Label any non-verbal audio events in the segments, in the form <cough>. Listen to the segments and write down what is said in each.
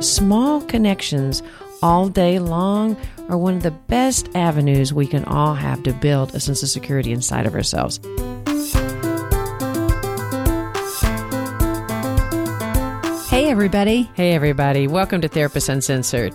small connections all day long are one of the best avenues we can all have to build a sense of security inside of ourselves. Hey, everybody. Hey, everybody. Welcome to Therapist Uncensored.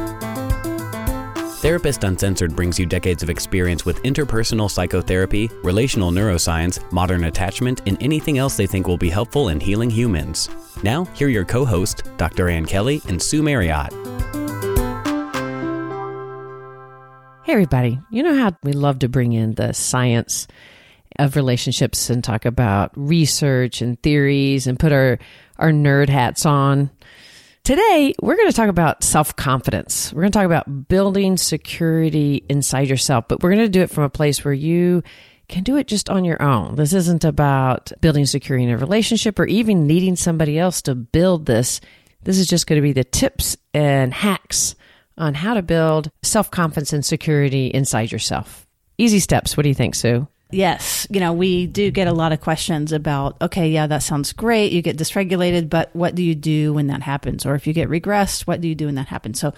Therapist Uncensored brings you decades of experience with interpersonal psychotherapy, relational neuroscience, modern attachment, and anything else they think will be helpful in healing humans. Now, here are your co hosts, Dr. Ann Kelley and Sue Marriott. Hey, everybody. You know how we love to bring in the science of relationships and talk about research and theories and put our, our nerd hats on? Today, we're going to talk about self confidence. We're going to talk about building security inside yourself, but we're going to do it from a place where you can do it just on your own. This isn't about building security in a relationship or even needing somebody else to build this. This is just going to be the tips and hacks on how to build self confidence and security inside yourself. Easy steps. What do you think, Sue? Yes. You know, we do get a lot of questions about, okay, yeah, that sounds great. You get dysregulated, but what do you do when that happens? Or if you get regressed, what do you do when that happens? So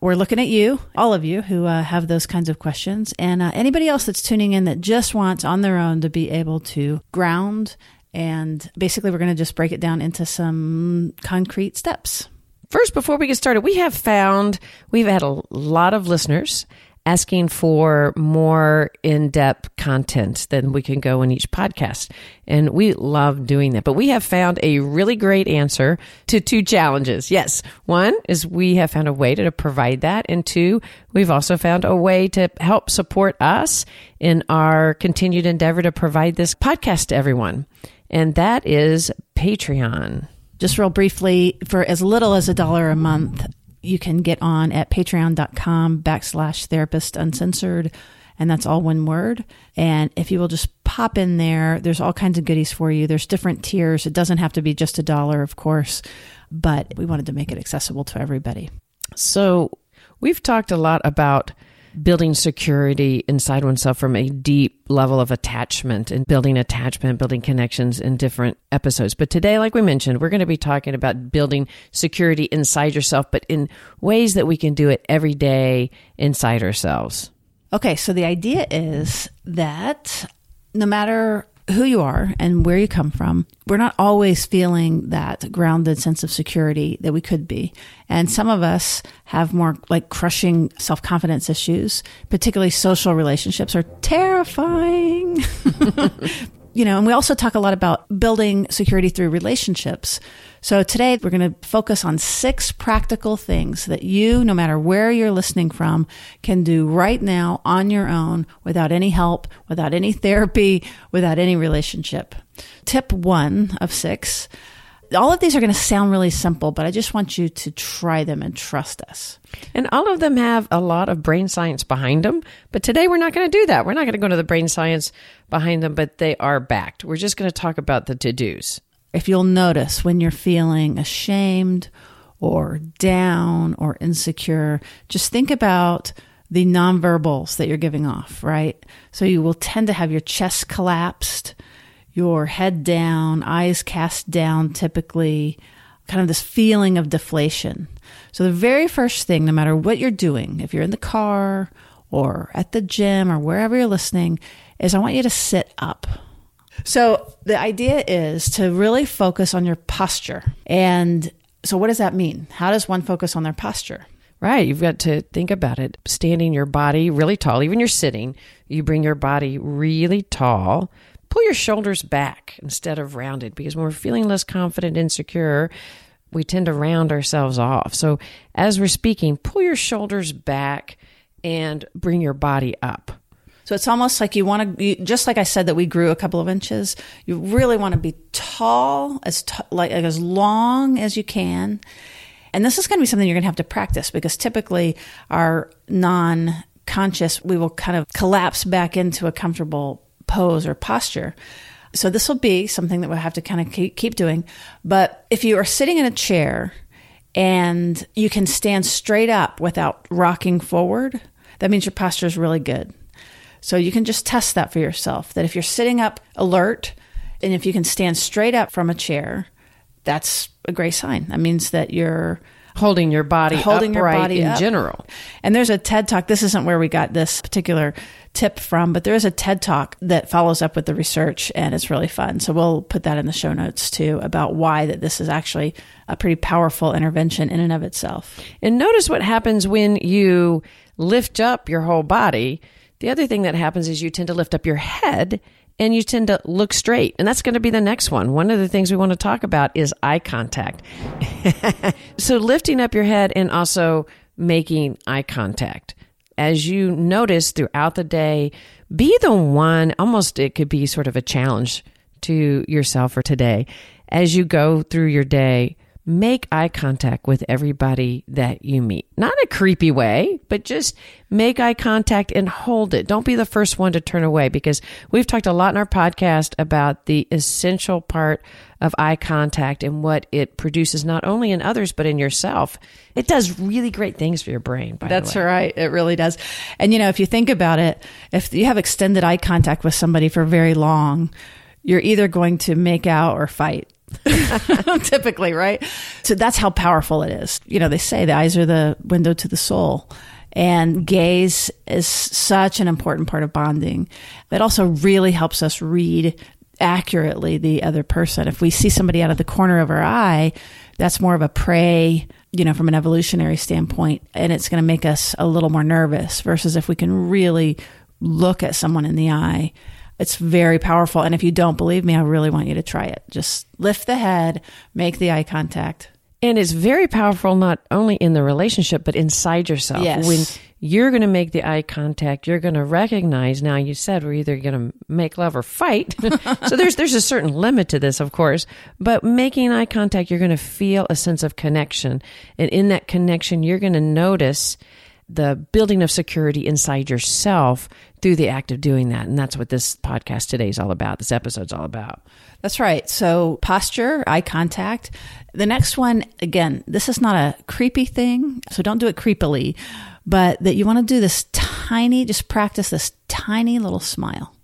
we're looking at you, all of you who uh, have those kinds of questions. And uh, anybody else that's tuning in that just wants on their own to be able to ground. And basically, we're going to just break it down into some concrete steps. First, before we get started, we have found we've had a lot of listeners asking for more in depth content than we can go in each podcast. And we love doing that. But we have found a really great answer to two challenges. Yes. One is we have found a way to provide that. And two, we've also found a way to help support us in our continued endeavor to provide this podcast to everyone. And that is Patreon. Just real briefly, for as little as a dollar a month, you can get on at patreon.com backslash therapist uncensored. And that's all one word. And if you will just pop in there, there's all kinds of goodies for you. There's different tiers. It doesn't have to be just a dollar, of course, but we wanted to make it accessible to everybody. So we've talked a lot about building security inside oneself from a deep level of attachment and building attachment, building connections in different episodes. But today, like we mentioned, we're going to be talking about building security inside yourself, but in ways that we can do it every day inside ourselves. Okay, so the idea is that no matter who you are and where you come from, we're not always feeling that grounded sense of security that we could be. And some of us have more like crushing self confidence issues, particularly social relationships are terrifying. <laughs> you know, and we also talk a lot about building security through relationships. So today we're going to focus on six practical things that you, no matter where you're listening from, can do right now on your own without any help, without any therapy, without any relationship. Tip one of six. All of these are going to sound really simple, but I just want you to try them and trust us. And all of them have a lot of brain science behind them. But today we're not going to do that. We're not going to go to the brain science behind them, but they are backed. We're just going to talk about the to dos if you'll notice when you're feeling ashamed or down or insecure, just think about the nonverbals that you're giving off, right? So you will tend to have your chest collapsed, your head down, eyes cast down, typically, kind of this feeling of deflation. So the very first thing, no matter what you're doing, if you're in the car or at the gym or wherever you're listening, is I want you to sit up. So the idea is to really focus on your posture. And so what does that mean? How does one focus on their posture? Right. You've got to think about it. Standing your body really tall, even you're sitting, you bring your body really tall. Pull your shoulders back instead of rounded because when we're feeling less confident, and insecure, we tend to round ourselves off. So as we're speaking, pull your shoulders back and bring your body up. So it's almost like you want to, just like I said that we grew a couple of inches. You really want to be tall, as t- like as long as you can. And this is going to be something you're going to have to practice because typically our non conscious, we will kind of collapse back into a comfortable pose or posture. So this will be something that we'll have to kind of keep, keep doing. But if you are sitting in a chair and you can stand straight up without rocking forward, that means your posture is really good. So you can just test that for yourself that if you're sitting up alert and if you can stand straight up from a chair, that's a great sign. That means that you're holding your body holding your body in up. general. And there's a TED talk. This isn't where we got this particular tip from, but there is a TED talk that follows up with the research and it's really fun. So we'll put that in the show notes too about why that this is actually a pretty powerful intervention in and of itself. And notice what happens when you lift up your whole body. The other thing that happens is you tend to lift up your head and you tend to look straight. And that's going to be the next one. One of the things we want to talk about is eye contact. <laughs> so lifting up your head and also making eye contact. As you notice throughout the day, be the one, almost it could be sort of a challenge to yourself for today. As you go through your day, make eye contact with everybody that you meet. Not a creepy way, but just make eye contact and hold it. Don't be the first one to turn away because we've talked a lot in our podcast about the essential part of eye contact and what it produces not only in others but in yourself. It does really great things for your brain. By That's the way. right. It really does. And you know, if you think about it, if you have extended eye contact with somebody for very long, you're either going to make out or fight. <laughs> Typically, right? So that's how powerful it is. You know, they say the eyes are the window to the soul. And gaze is such an important part of bonding. It also really helps us read accurately the other person. If we see somebody out of the corner of our eye, that's more of a prey, you know, from an evolutionary standpoint, and it's going to make us a little more nervous versus if we can really look at someone in the eye. It's very powerful. And if you don't believe me, I really want you to try it. Just lift the head, make the eye contact. And it's very powerful not only in the relationship, but inside yourself. Yes. When you're going to make the eye contact, you're going to recognize. Now, you said we're either going to make love or fight. <laughs> so there's there's a certain limit to this, of course. But making eye contact, you're going to feel a sense of connection, and in that connection, you're going to notice the building of security inside yourself through the act of doing that. And that's what this podcast today is all about. This episode's all about. That's right. So posture, eye contact. The next one, again, this is not a creepy thing. So don't do it creepily, but that you want to do this tiny, just practice this tiny little smile.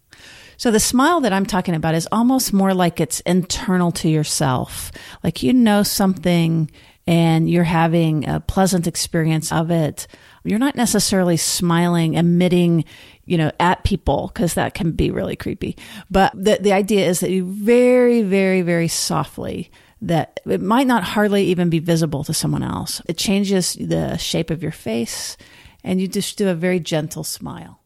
So the smile that I'm talking about is almost more like it's internal to yourself. Like you know something and you're having a pleasant experience of it. You're not necessarily smiling, emitting, you know, at people because that can be really creepy. But the, the idea is that you very, very, very softly that it might not hardly even be visible to someone else. It changes the shape of your face and you just do a very gentle smile.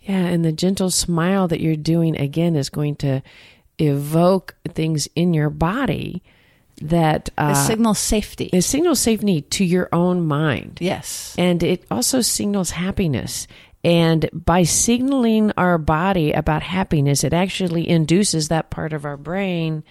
Yeah, and the gentle smile that you're doing again is going to evoke things in your body that It uh, signals safety. it signals safety to your own mind. yes. And it also signals happiness. And by signaling our body about happiness, it actually induces that part of our brain,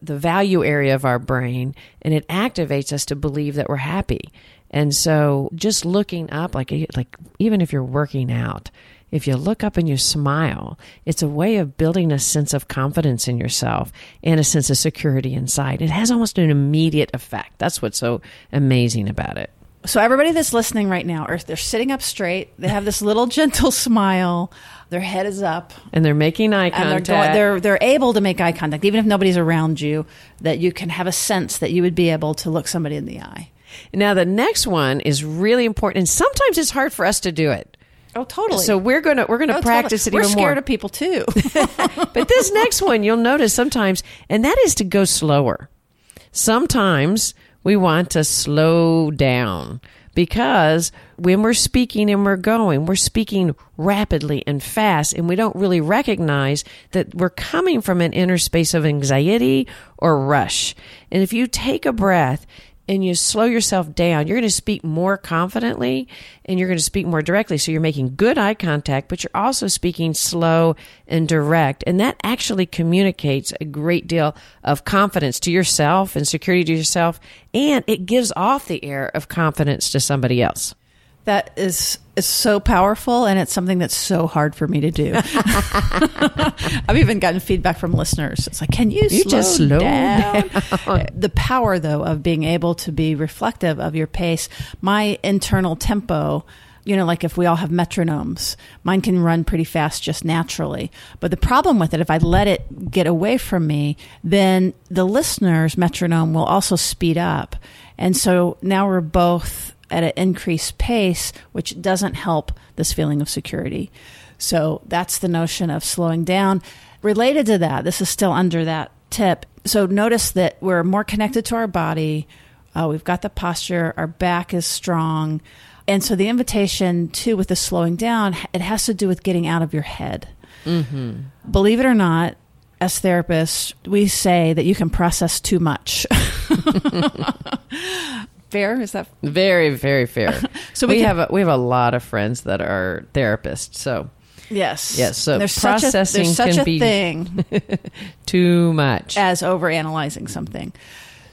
the value area of our brain, and it activates us to believe that we're happy. And so just looking up, like, like even if you're working out, if you look up and you smile, it's a way of building a sense of confidence in yourself and a sense of security inside. It has almost an immediate effect. That's what's so amazing about it. So everybody that's listening right now, or they're sitting up straight, they have this little <laughs> gentle smile, their head is up, And they're making eye and contact. they're, going, they're they're able to make eye contact, even if nobody's around you. That you can have a sense that you would be able to look somebody in the eye. Now, the next one is really important, and sometimes it's hard for us to do it. Oh, totally. So we're gonna we're gonna Oh, practice totally. it We're even scared of people too. <laughs> <laughs> but this next one, you'll notice sometimes, and that is to go slower. Sometimes we want to slow down because when we're speaking and we're going, we're speaking rapidly and fast, and we don't really recognize that we're coming from an inner space of anxiety or rush. And if you take a breath and you slow yourself down, you're going to speak more confidently and you're going to speak more directly. So you're making good eye contact, but you're also speaking slow and direct. And that actually communicates a great deal of confidence to yourself and security to yourself. And it gives off the air of confidence to somebody else. that is is so powerful and it's something that's so hard for me to do. <laughs> I've even gotten feedback from listeners. It's like, can you, You slow just slow down? <laughs> the power, though, of being able to be reflective of your pace, my internal tempo. You know, like if we all have metronomes, mine can run pretty fast just naturally. But the problem with it, if I let it get away from me, then the listener's metronome will also speed up. And so now we're both at an increased pace, which doesn't help this feeling of security. So that's the notion of slowing down. Related to that, this is still under that tip. So notice that we're more connected to our body. Uh, we've got the posture. Our back is strong. And so the invitation, too, with the slowing down, it has to do with getting out of your head. Believe it or not, as therapists, we say that you can process too much. <laughs> <laughs> Fair? Is that Very, very fair. <laughs> So we we, can- have a, we have a lot of friends that are therapists. So Yes. Yes, so there's such a, processing there's such can a be- thing <laughs> too much. as overanalyzing something.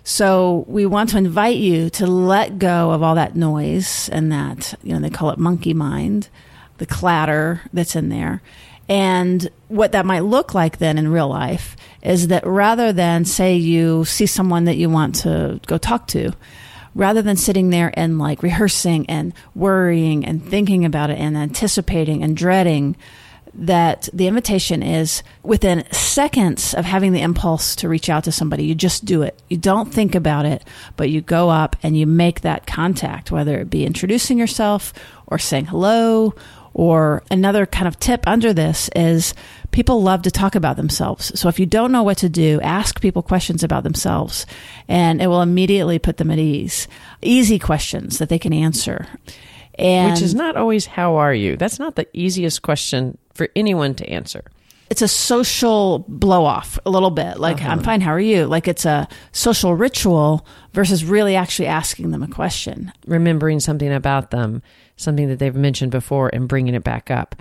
So we want to invite you to let go of all that noise and that, you know, they call it monkey mind, the clatter that's in there. And what that might look like then in real life is that rather than say you see someone that you want to go talk to, rather than sitting there and like rehearsing and worrying and thinking about it and anticipating and dreading, that the invitation is within seconds of having the impulse to reach out to somebody, you just do it. You don't think about it, but you go up and you make that contact, whether it be introducing yourself or saying hello. Or another kind of tip under this is people love to talk about themselves. So if you don't know what to do, ask people questions about themselves and it will immediately put them at ease. Easy questions that they can answer. And which is not always how are you. That's not the easiest question for anyone to answer. It's a social blow off a little bit. Like, I'm uh-huh. fine. How are you? Like, it's a social ritual versus really actually asking them a question. remembering something about them, something that they've mentioned before, and bringing it back up.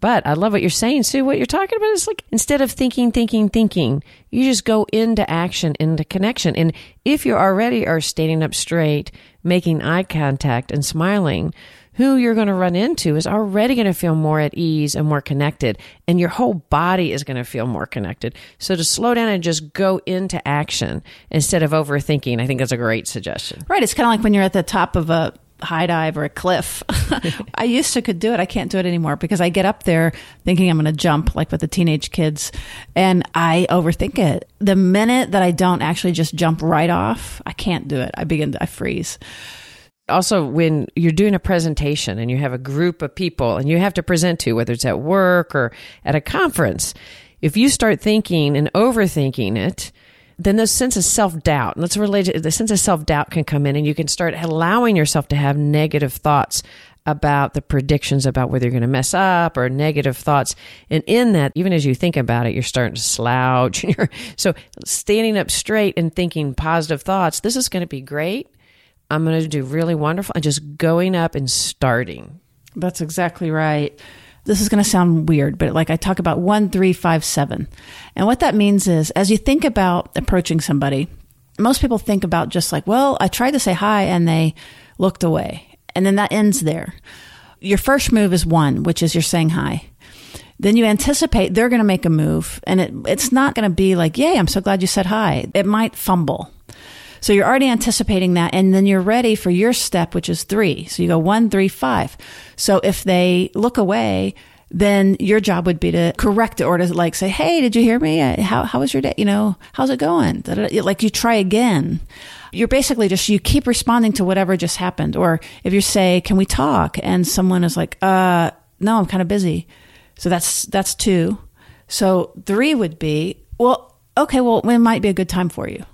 But I love what you're saying, Sue. What you're talking about is like instead of thinking, thinking, thinking, you just go into action, into connection. And if you already are standing up straight, making eye contact, and smiling, who you're going to run into is already going to feel more at ease and more connected, and your whole body is going to feel more connected. So to slow down and just go into action instead of overthinking, I think that's a great suggestion. Right. It's kind of like when you're at the top of a high dive or a cliff. <laughs> I used to could do it. I can't do it anymore because I get up there thinking I'm going to jump like with the teenage kids and I overthink it. The minute that I don't actually just jump right off, I can't do it. I begin to, I freeze. Also when you're doing a presentation and you have a group of people and you have to present to whether it's at work or at a conference if you start thinking and overthinking it then the sense of self-doubt and let's relate the sense of self-doubt can come in and you can start allowing yourself to have negative thoughts about the predictions about whether you're going to mess up or negative thoughts. And in that even as you think about it you're starting to slouch. <laughs> So standing up straight and thinking positive thoughts this is going to be great I'm going to do really wonderful. And just going up and starting. That's exactly right. This is going to sound weird, but like I talk about one, three, five, seven. And what that means is as you think about approaching somebody, most people think about just like, well, I tried to say hi and they looked away. And then that ends there. Your first move is one, which is you're saying hi. Then you anticipate they're going to make a move and it, it's not going to be like, yay, I'm so glad you said hi. It might fumble. So you're already anticipating that. And then you're ready for your step, which is three. So you go one, three, five. So if they look away, then your job would be to correct it or to like say, Hey, did you hear me? Uh, How, how was your day? You know, how's it going? Like you try again. You're basically just, you keep responding to whatever just happened. Or if you say, can we talk? And someone is like, uh, no, I'm kind of busy. So that's, that's two. So three would be, well, okay, well, it might be a good time for you.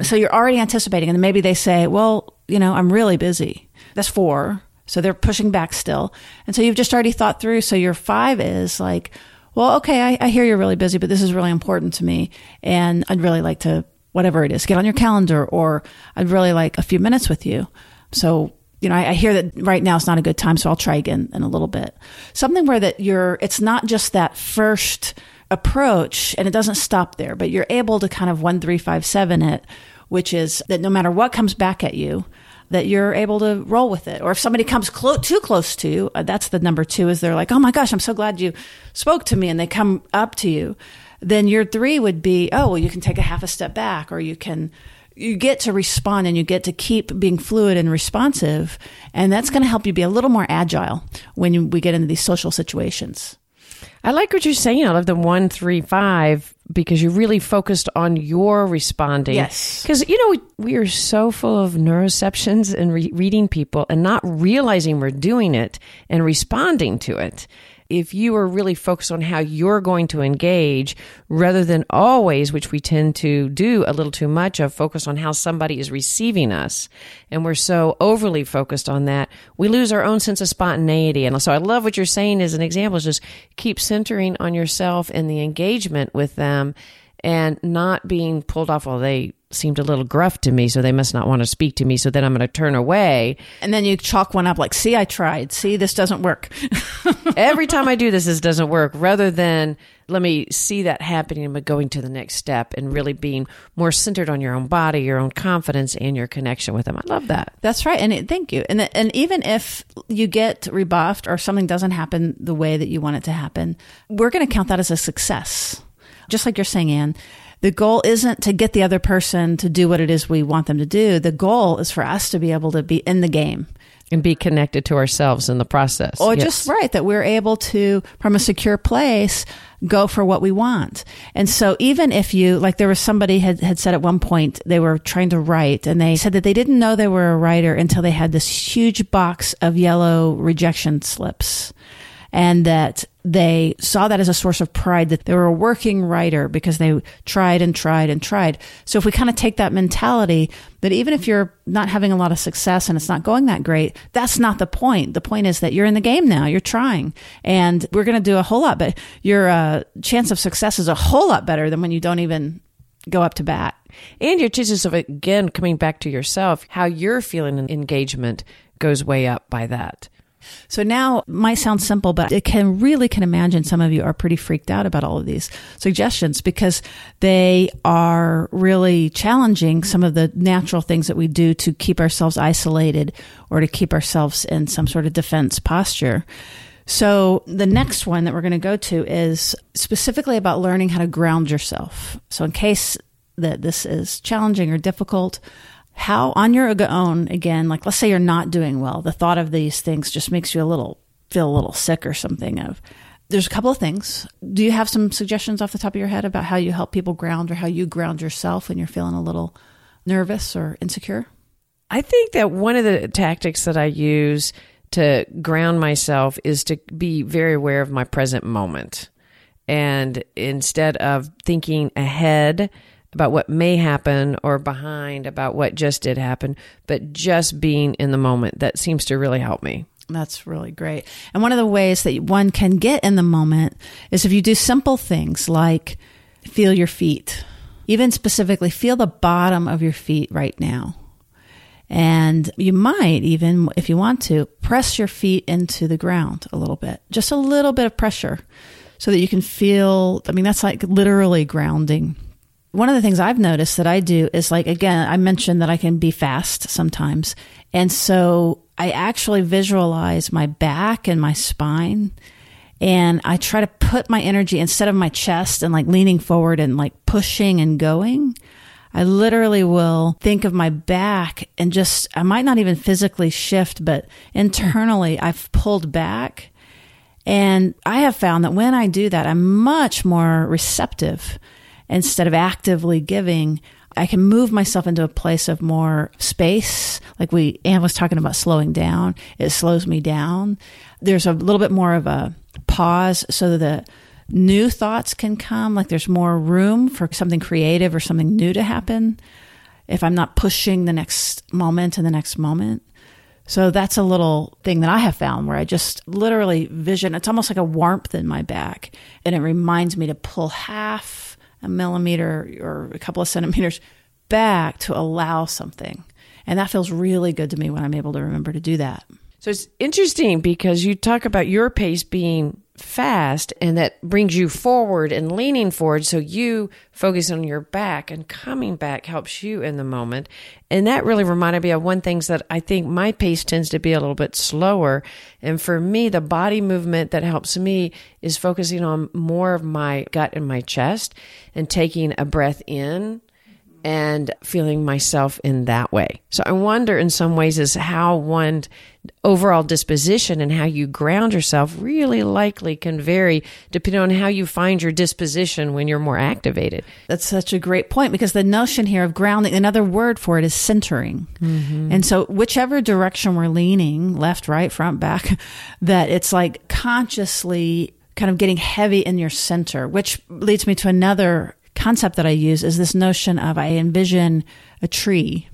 So you're already anticipating, and maybe they say, well, you know, I'm really busy. That's four. So they're pushing back still. And so you've just already thought through. So your five is like, well, okay, I, I hear you're really busy, but this is really important to me. And I'd really like to, whatever it is, get on your calendar, or I'd really like a few minutes with you. So, you know, I, I hear that right now is not a good time, so I'll try again in a little bit. Something where that you're, it's not just that first approach and it doesn't stop there, but you're able to kind of one, three, five, seven it, which is that no matter what comes back at you, that you're able to roll with it. Or if somebody comes clo- too close to you, uh, that's the number two is they're like, oh my gosh, I'm so glad you spoke to me. And they come up to you. Then your three would be, oh, well, you can take a half a step back or you can, you get to respond and you get to keep being fluid and responsive. And that's going to help you be a little more agile when you, we get into these social situations. I like what you're saying out of the one, three, five, because you're really focused on your responding. Yes. Because, you know, we are so full of neuroceptions and re- reading people and not realizing we're doing it and responding to it if you are really focused on how you're going to engage rather than always, which we tend to do a little too much of, focus on how somebody is receiving us. And we're so overly focused on that, we lose our own sense of spontaneity. And so I love what you're saying as an example is just keep centering on yourself and the engagement with them and not being pulled off while they seemed a little gruff to me, so they must not want to speak to me. So then I'm going to turn away. And then you chalk one up like, see, I tried. See, this doesn't work. <laughs> Every time I do this, this doesn't work. Rather than let me see that happening and going to the next step and really being more centered on your own body, your own confidence, and your connection with them. I love that. That's right. And it, thank you. And, and even if you get rebuffed or something doesn't happen the way that you want it to happen, we're going to count that as a success. Just like you're saying, Ann, the goal isn't to get the other person to do what it is we want them to do. The goal is for us to be able to be in the game and be connected to ourselves in the process. Or yes. just right that we're able to, from a secure place, go for what we want. And so even if you, like there was somebody had, had said at one point, they were trying to write and they said that they didn't know they were a writer until they had this huge box of yellow rejection slips and that they saw that as a source of pride that they were a working writer because they tried and tried and tried. So if we kind of take that mentality that even if you're not having a lot of success and it's not going that great, that's not the point. The point is that you're in the game now, you're trying, and we're going to do a whole lot, but your uh, chance of success is a whole lot better than when you don't even go up to bat. And your chances of again coming back to yourself, how you're feeling engagement goes way up by that. So now might sound simple, but it can really can imagine some of you are pretty freaked out about all of these suggestions because they are really challenging some of the natural things that we do to keep ourselves isolated or to keep ourselves in some sort of defense posture. So the next one that we're going to go to is specifically about learning how to ground yourself. So in case that this is challenging or difficult, how on your own again like let's say you're not doing well the thought of these things just makes you a little feel a little sick or something of there's a couple of things. Do you have some suggestions off the top of your head about how you help people ground or how you ground yourself when you're feeling a little nervous or insecure? I think that one of the tactics that i use to ground myself is to be very aware of my present moment. And instead of thinking ahead about what may happen or behind about what just did happen, but just being in the moment. That seems to really help me. That's really great. And one of the ways that one can get in the moment is if you do simple things like feel your feet, even specifically feel the bottom of your feet right now. And you might even, if you want to, press your feet into the ground a little bit, just a little bit of pressure so that you can feel. I mean, that's like literally grounding one of the things I've noticed that I do is like, again, I mentioned that I can be fast sometimes. And so I actually visualize my back and my spine. And I try to put my energy instead of my chest and like leaning forward and like pushing and going. I literally will think of my back and just, I might not even physically shift, but internally I've pulled back. And I have found that when I do that, I'm much more receptive instead of actively giving, I can move myself into a place of more space. Like we, Ann was talking about slowing down. It slows me down. There's a little bit more of a pause so that the new thoughts can come. Like there's more room for something creative or something new to happen if I'm not pushing the next moment and the next moment. So that's a little thing that I have found where I just literally vision, it's almost like a warmth in my back. And it reminds me to pull half a millimeter or a couple of centimeters back to allow something. And that feels really good to me when I'm able to remember to do that. So it's interesting because you talk about your pace being fast and that brings you forward and leaning forward. So you focus on your back and coming back helps you in the moment. And that really reminded me of one things that i think my pace tends to be a little bit slower. And for me the body movement that helps me is focusing on more of my gut and my chest and taking a breath in and feeling myself in that way. So I wonder in some ways is how one overall disposition and how you ground yourself really likely can vary depending on how you find your disposition when you're more activated. That's such a great point because the notion here of grounding, another word for it is centering. Mm-hmm. And so whichever direction we're leaning, left, right, front, back, <laughs> that it's like consciously kind of getting heavy in your center, which leads me to another concept that I use is this notion of I envision a tree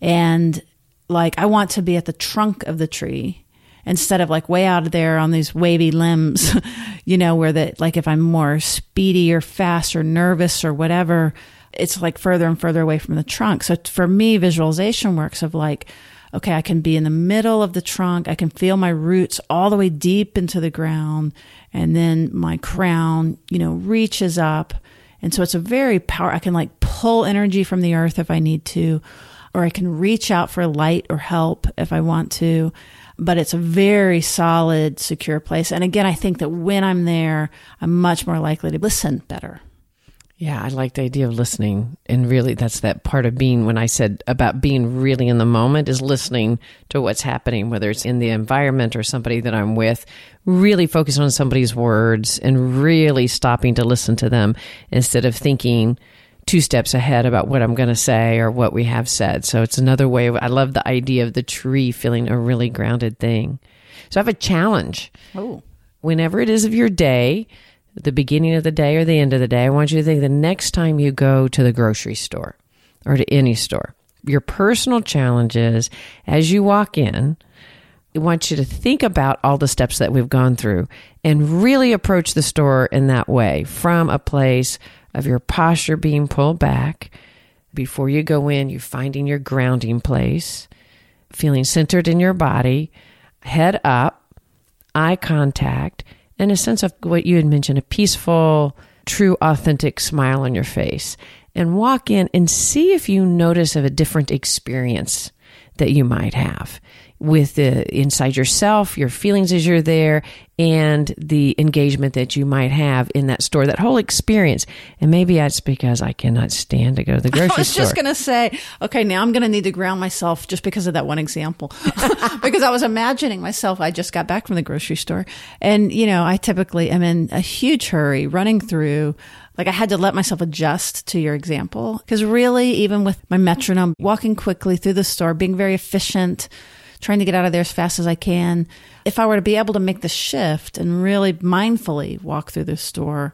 and like I want to be at the trunk of the tree instead of like way out there on these wavy limbs, <laughs> you know, where that like if I'm more speedy or fast or nervous or whatever, it's like further and further away from the trunk. So for me, visualization works of like, okay, I can be in the middle of the trunk. I can feel my roots all the way deep into the ground. And then my crown, you know, reaches up and so it's a very power. I can like pull energy from the earth if I need to, or I can reach out for light or help if I want to. But it's a very solid, secure place. And again, I think that when I'm there, I'm much more likely to listen better. Yeah, I like the idea of listening. And really, that's that part of being when I said about being really in the moment is listening to what's happening, whether it's in the environment or somebody that I'm with, really focus on somebody's words and really stopping to listen to them instead of thinking two steps ahead about what I'm going to say or what we have said. So it's another way of, I love the idea of the tree feeling a really grounded thing. So I have a challenge. Oh. Whenever it is of your day, the beginning of the day or the end of the day, I want you to think the next time you go to the grocery store or to any store, your personal challenges as you walk in. I want you to think about all the steps that we've gone through and really approach the store in that way from a place of your posture being pulled back. Before you go in, you're finding your grounding place, feeling centered in your body, head up, eye contact, and a sense of what you had mentioned a peaceful, true, authentic smile on your face. And walk in and see if you notice of a different experience that you might have with the inside yourself, your feelings as you're there, and the engagement that you might have in that store, that whole experience. And maybe that's because I cannot stand to go to the grocery <laughs> store. I was store. just going to say, okay, now I'm going to need to ground myself just because of that one example. <laughs> because I was imagining myself, I just got back from the grocery store. And, you know, I typically am in a huge hurry running through like I had to let myself adjust to your example. Because really, even with my metronome, walking quickly through the store, being very efficient, trying to get out of there as fast as I can. If I were to be able to make the shift and really mindfully walk through the store,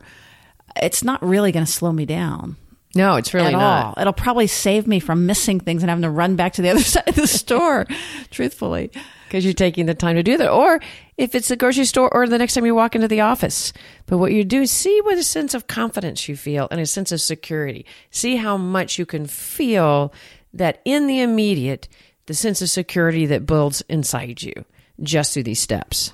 it's not really going to slow me down. No, it's really not. All. It'll probably save me from missing things and having to run back to the <laughs> other side of the store, truthfully. Because you're taking the time to do that. Or if it's the grocery store or the next time you walk into the office. But what you do see what a sense of confidence you feel and a sense of security. See how much you can feel that in the immediate, the sense of security that builds inside you just through these steps.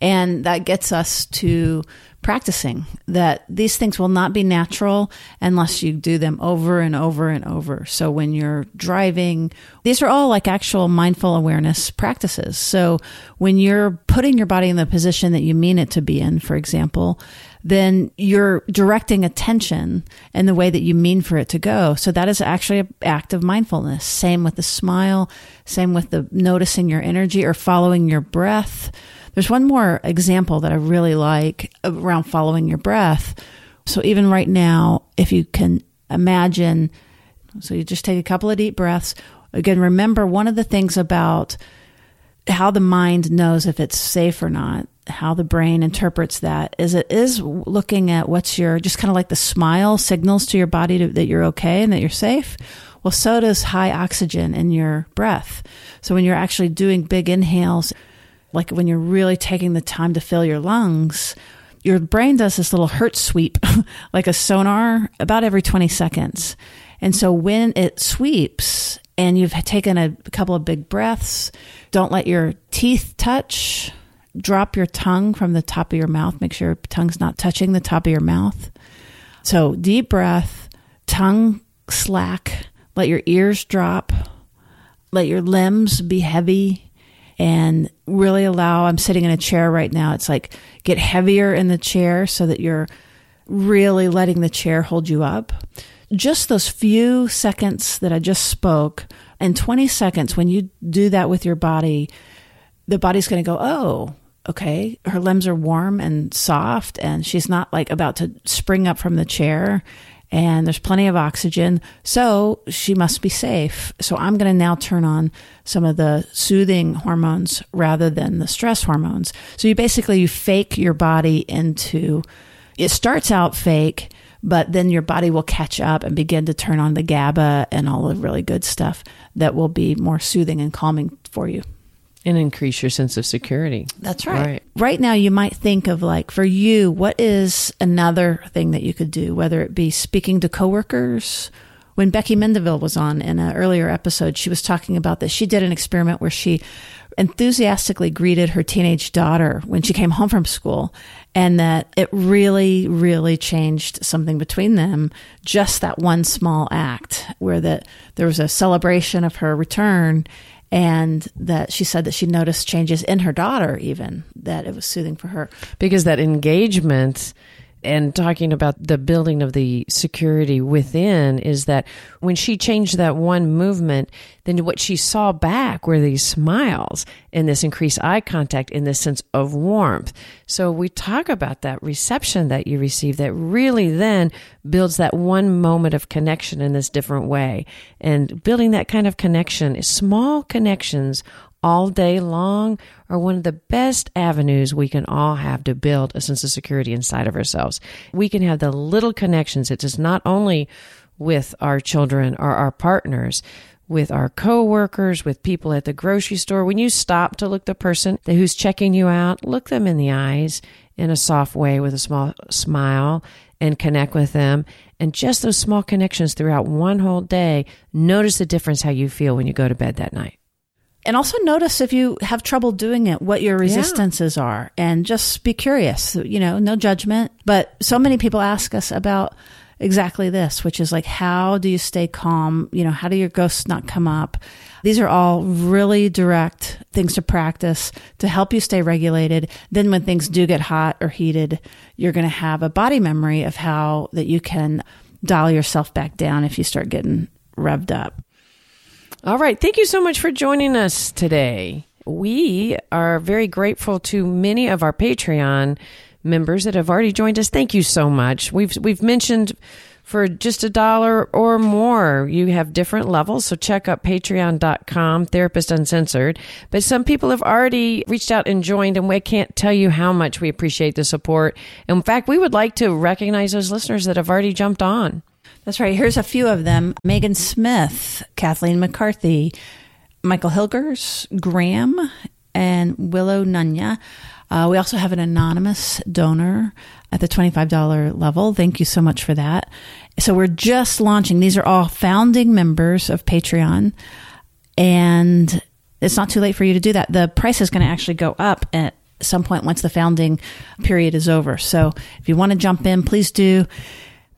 And that gets us to practicing that these things will not be natural unless you do them over and over and over. So when you're driving, these are all like actual mindful awareness practices. So when you're putting your body in the position that you mean it to be in, for example, then you're directing attention in the way that you mean for it to go. So that is actually an act of mindfulness. Same with the smile, same with the noticing your energy or following your breath. There's one more example that I really like around following your breath. So even right now, if you can imagine, so you just take a couple of deep breaths. Again, remember one of the things about how the mind knows if it's safe or not how the brain interprets that is it is looking at what's your just kind of like the smile signals to your body to, that you're okay and that you're safe? Well so does high oxygen in your breath. So when you're actually doing big inhales like when you're really taking the time to fill your lungs your brain does this little hertz sweep <laughs> like a sonar about every 20 seconds. And so when it sweeps and you've taken a couple of big breaths don't let your teeth touch drop your tongue from the top of your mouth. Make sure your tongue's not touching the top of your mouth. So deep breath, tongue slack, let your ears drop, let your limbs be heavy, and really allow. I'm sitting in a chair right now. It's like get heavier in the chair so that you're really letting the chair hold you up. Just those few seconds that I just spoke, and 20 seconds, when you do that with your body, the body's going to go, oh, okay, her limbs are warm and soft, and she's not like about to spring up from the chair. And there's plenty of oxygen, so she must be safe. So I'm going to now turn on some of the soothing hormones rather than the stress hormones. So you basically you fake your body into. It starts out fake, but then your body will catch up and begin to turn on the GABA and all the really good stuff that will be more soothing and calming for you and increase your sense of security. That's right. right. Right now, you might think of like for you, what is another thing that you could do, whether it be speaking to coworkers. When Becky Mendeville was on in an earlier episode, she was talking about this. She did an experiment where she enthusiastically greeted her teenage daughter when she came home from school and that it really really changed something between them just that one small act where that there was a celebration of her return and that she said that she noticed changes in her daughter even that it was soothing for her. Because that engagement and talking about the building of the security within is that when she changed that one movement, then what she saw back were these smiles and this increased eye contact and this sense of warmth. So we talk about that reception that you receive that really then builds that one moment of connection in this different way. And building that kind of connection, small connections all day long are one of the best avenues we can all have to build a sense of security inside of ourselves. We can have the little connections. It is not only with our children or our partners, with our coworkers, with people at the grocery store. When you stop to look the person who's checking you out, look them in the eyes in a soft way with a small smile and connect with them. And just those small connections throughout one whole day, notice the difference how you feel when you go to bed that night. And also notice if you have trouble doing it, what your resistances yeah. are, and just be curious. You know, no judgment. But so many people ask us about exactly this, which is like, how do you stay calm? You know, how do your ghosts not come up? These are all really direct things to practice to help you stay regulated. Then when things do get hot or heated, you're going to have a body memory of how that you can dial yourself back down if you start getting revved up. All right. Thank you so much for joining us today. We are very grateful to many of our Patreon members that have already joined us. Thank you so much. We've we've mentioned for just a dollar or more, you have different levels. So check out patreon.com, therapist uncensored. But some people have already reached out and joined, and we can't tell you how much we appreciate the support. In fact, we would like to recognize those listeners that have already jumped on. That's right. Here's a few of them Megan Smith, Kathleen McCarthy, Michael Hilgers, Graham, and Willow Nunya. Uh, we also have an anonymous donor at the $25 level. Thank you so much for that. So we're just launching. These are all founding members of Patreon. And it's not too late for you to do that. The price is going to actually go up at some point once the founding period is over. So if you want to jump in, please do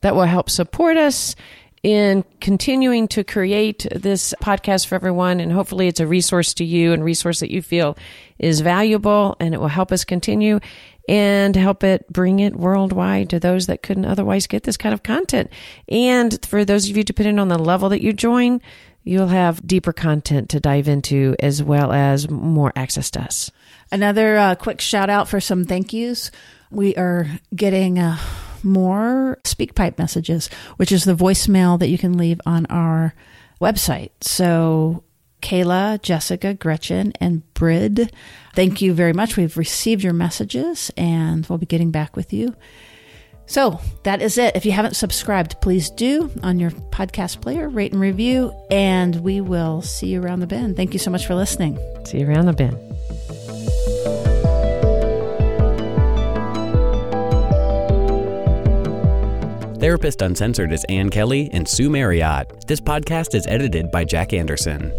that will help support us in continuing to create this podcast for everyone. And hopefully it's a resource to you and resource that you feel is valuable and it will help us continue and help it bring it worldwide to those that couldn't otherwise get this kind of content. And for those of you depending on the level that you join, you'll have deeper content to dive into as well as more access to us. Another uh, quick shout out for some thank yous. We are getting uh, more SpeakPipe messages, which is the voicemail that you can leave on our website. So, Kayla, Jessica, Gretchen, and Brid, thank you very much. We've received your messages and we'll be getting back with you. So that is it. If you haven't subscribed, please do on your podcast player, rate and review, and we will see you around the bend. Thank you so much for listening. See you around the bend. Therapist Uncensored is Ann Kelley and Sue Marriott. This podcast is edited by Jack Anderson.